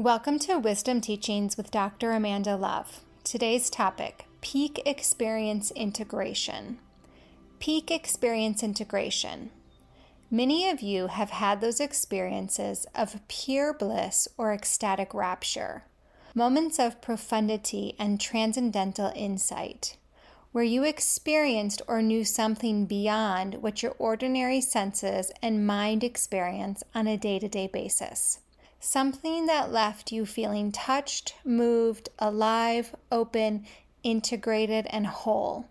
Welcome to Wisdom Teachings with Dr. Amanda Love. Today's topic Peak Experience Integration. Peak Experience Integration. Many of you have had those experiences of pure bliss or ecstatic rapture, moments of profundity and transcendental insight, where you experienced or knew something beyond what your ordinary senses and mind experience on a day to day basis something that left you feeling touched, moved, alive, open, integrated, and whole.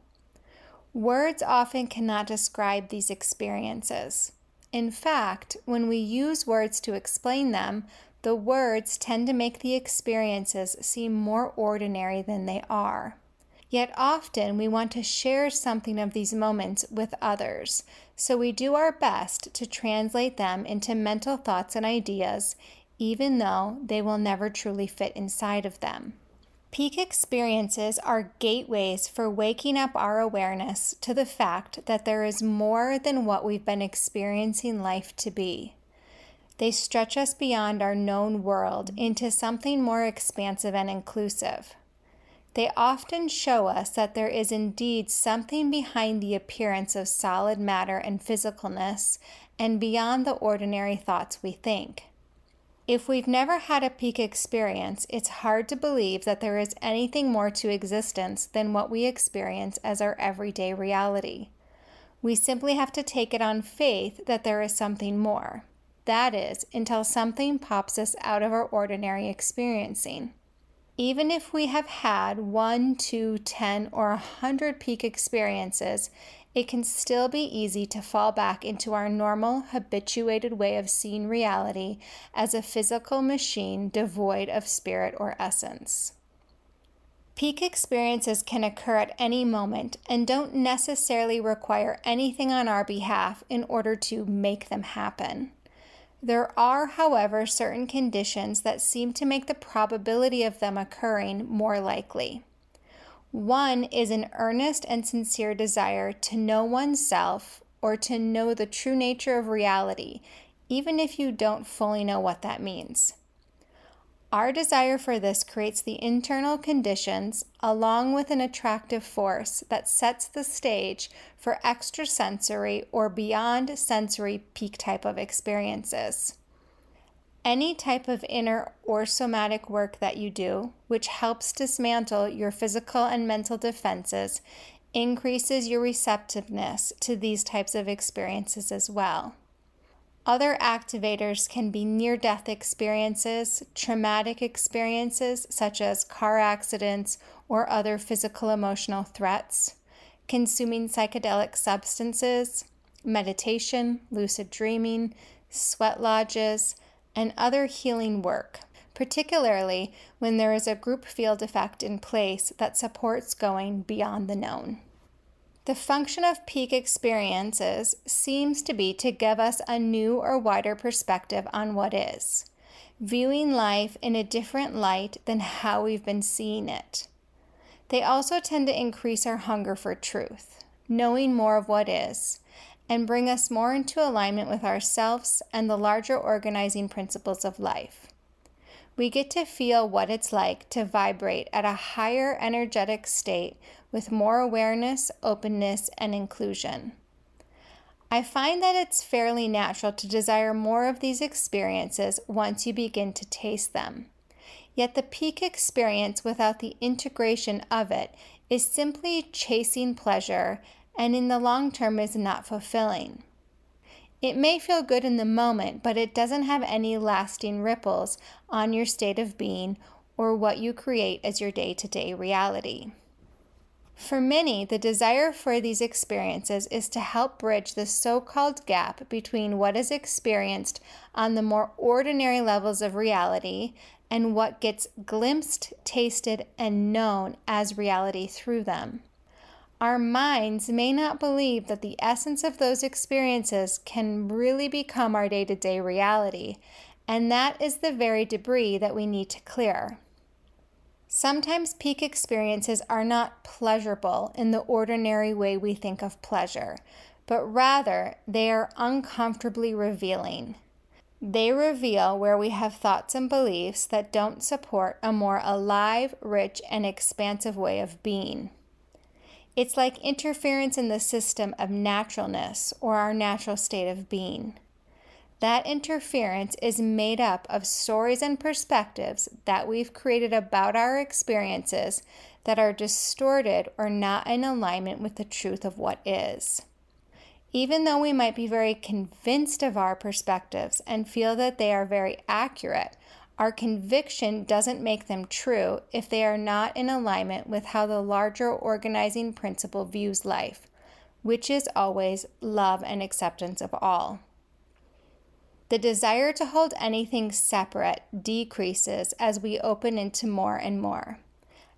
Words often cannot describe these experiences. In fact, when we use words to explain them, the words tend to make the experiences seem more ordinary than they are. Yet often we want to share something of these moments with others, so we do our best to translate them into mental thoughts and ideas even though they will never truly fit inside of them. Peak experiences are gateways for waking up our awareness to the fact that there is more than what we've been experiencing life to be. They stretch us beyond our known world into something more expansive and inclusive. They often show us that there is indeed something behind the appearance of solid matter and physicalness and beyond the ordinary thoughts we think. If we've never had a peak experience, it's hard to believe that there is anything more to existence than what we experience as our everyday reality. We simply have to take it on faith that there is something more. That is, until something pops us out of our ordinary experiencing. Even if we have had one, two, ten, or a hundred peak experiences, it can still be easy to fall back into our normal, habituated way of seeing reality as a physical machine devoid of spirit or essence. Peak experiences can occur at any moment and don't necessarily require anything on our behalf in order to make them happen. There are, however, certain conditions that seem to make the probability of them occurring more likely. One is an earnest and sincere desire to know oneself or to know the true nature of reality, even if you don't fully know what that means. Our desire for this creates the internal conditions, along with an attractive force that sets the stage for extrasensory or beyond sensory peak type of experiences. Any type of inner or somatic work that you do, which helps dismantle your physical and mental defenses, increases your receptiveness to these types of experiences as well. Other activators can be near death experiences, traumatic experiences such as car accidents or other physical emotional threats, consuming psychedelic substances, meditation, lucid dreaming, sweat lodges, and other healing work, particularly when there is a group field effect in place that supports going beyond the known. The function of peak experiences seems to be to give us a new or wider perspective on what is, viewing life in a different light than how we've been seeing it. They also tend to increase our hunger for truth, knowing more of what is, and bring us more into alignment with ourselves and the larger organizing principles of life. We get to feel what it's like to vibrate at a higher energetic state with more awareness, openness, and inclusion. I find that it's fairly natural to desire more of these experiences once you begin to taste them. Yet the peak experience without the integration of it is simply chasing pleasure and in the long term is not fulfilling. It may feel good in the moment, but it doesn't have any lasting ripples on your state of being or what you create as your day to day reality. For many, the desire for these experiences is to help bridge the so called gap between what is experienced on the more ordinary levels of reality and what gets glimpsed, tasted, and known as reality through them. Our minds may not believe that the essence of those experiences can really become our day to day reality, and that is the very debris that we need to clear. Sometimes peak experiences are not pleasurable in the ordinary way we think of pleasure, but rather they are uncomfortably revealing. They reveal where we have thoughts and beliefs that don't support a more alive, rich, and expansive way of being. It's like interference in the system of naturalness or our natural state of being. That interference is made up of stories and perspectives that we've created about our experiences that are distorted or not in alignment with the truth of what is. Even though we might be very convinced of our perspectives and feel that they are very accurate, our conviction doesn't make them true if they are not in alignment with how the larger organizing principle views life, which is always love and acceptance of all. The desire to hold anything separate decreases as we open into more and more.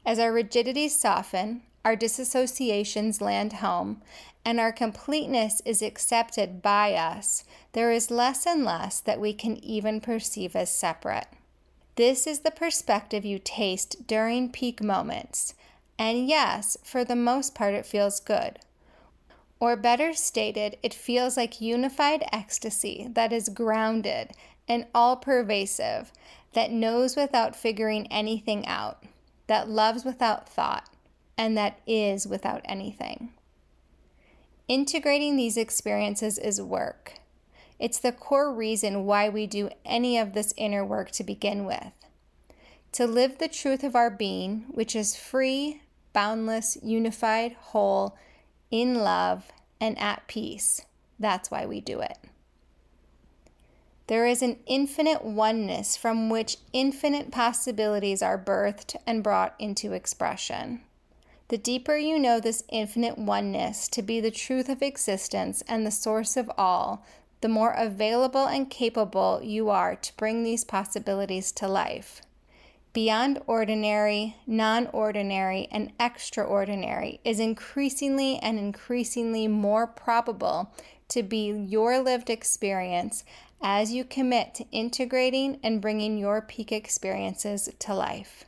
As our rigidities soften, our disassociations land home, and our completeness is accepted by us, there is less and less that we can even perceive as separate. This is the perspective you taste during peak moments, and yes, for the most part, it feels good. Or better stated, it feels like unified ecstasy that is grounded and all pervasive, that knows without figuring anything out, that loves without thought, and that is without anything. Integrating these experiences is work. It's the core reason why we do any of this inner work to begin with. To live the truth of our being, which is free, boundless, unified, whole, in love, and at peace. That's why we do it. There is an infinite oneness from which infinite possibilities are birthed and brought into expression. The deeper you know this infinite oneness to be the truth of existence and the source of all, the more available and capable you are to bring these possibilities to life. Beyond ordinary, non ordinary, and extraordinary is increasingly and increasingly more probable to be your lived experience as you commit to integrating and bringing your peak experiences to life.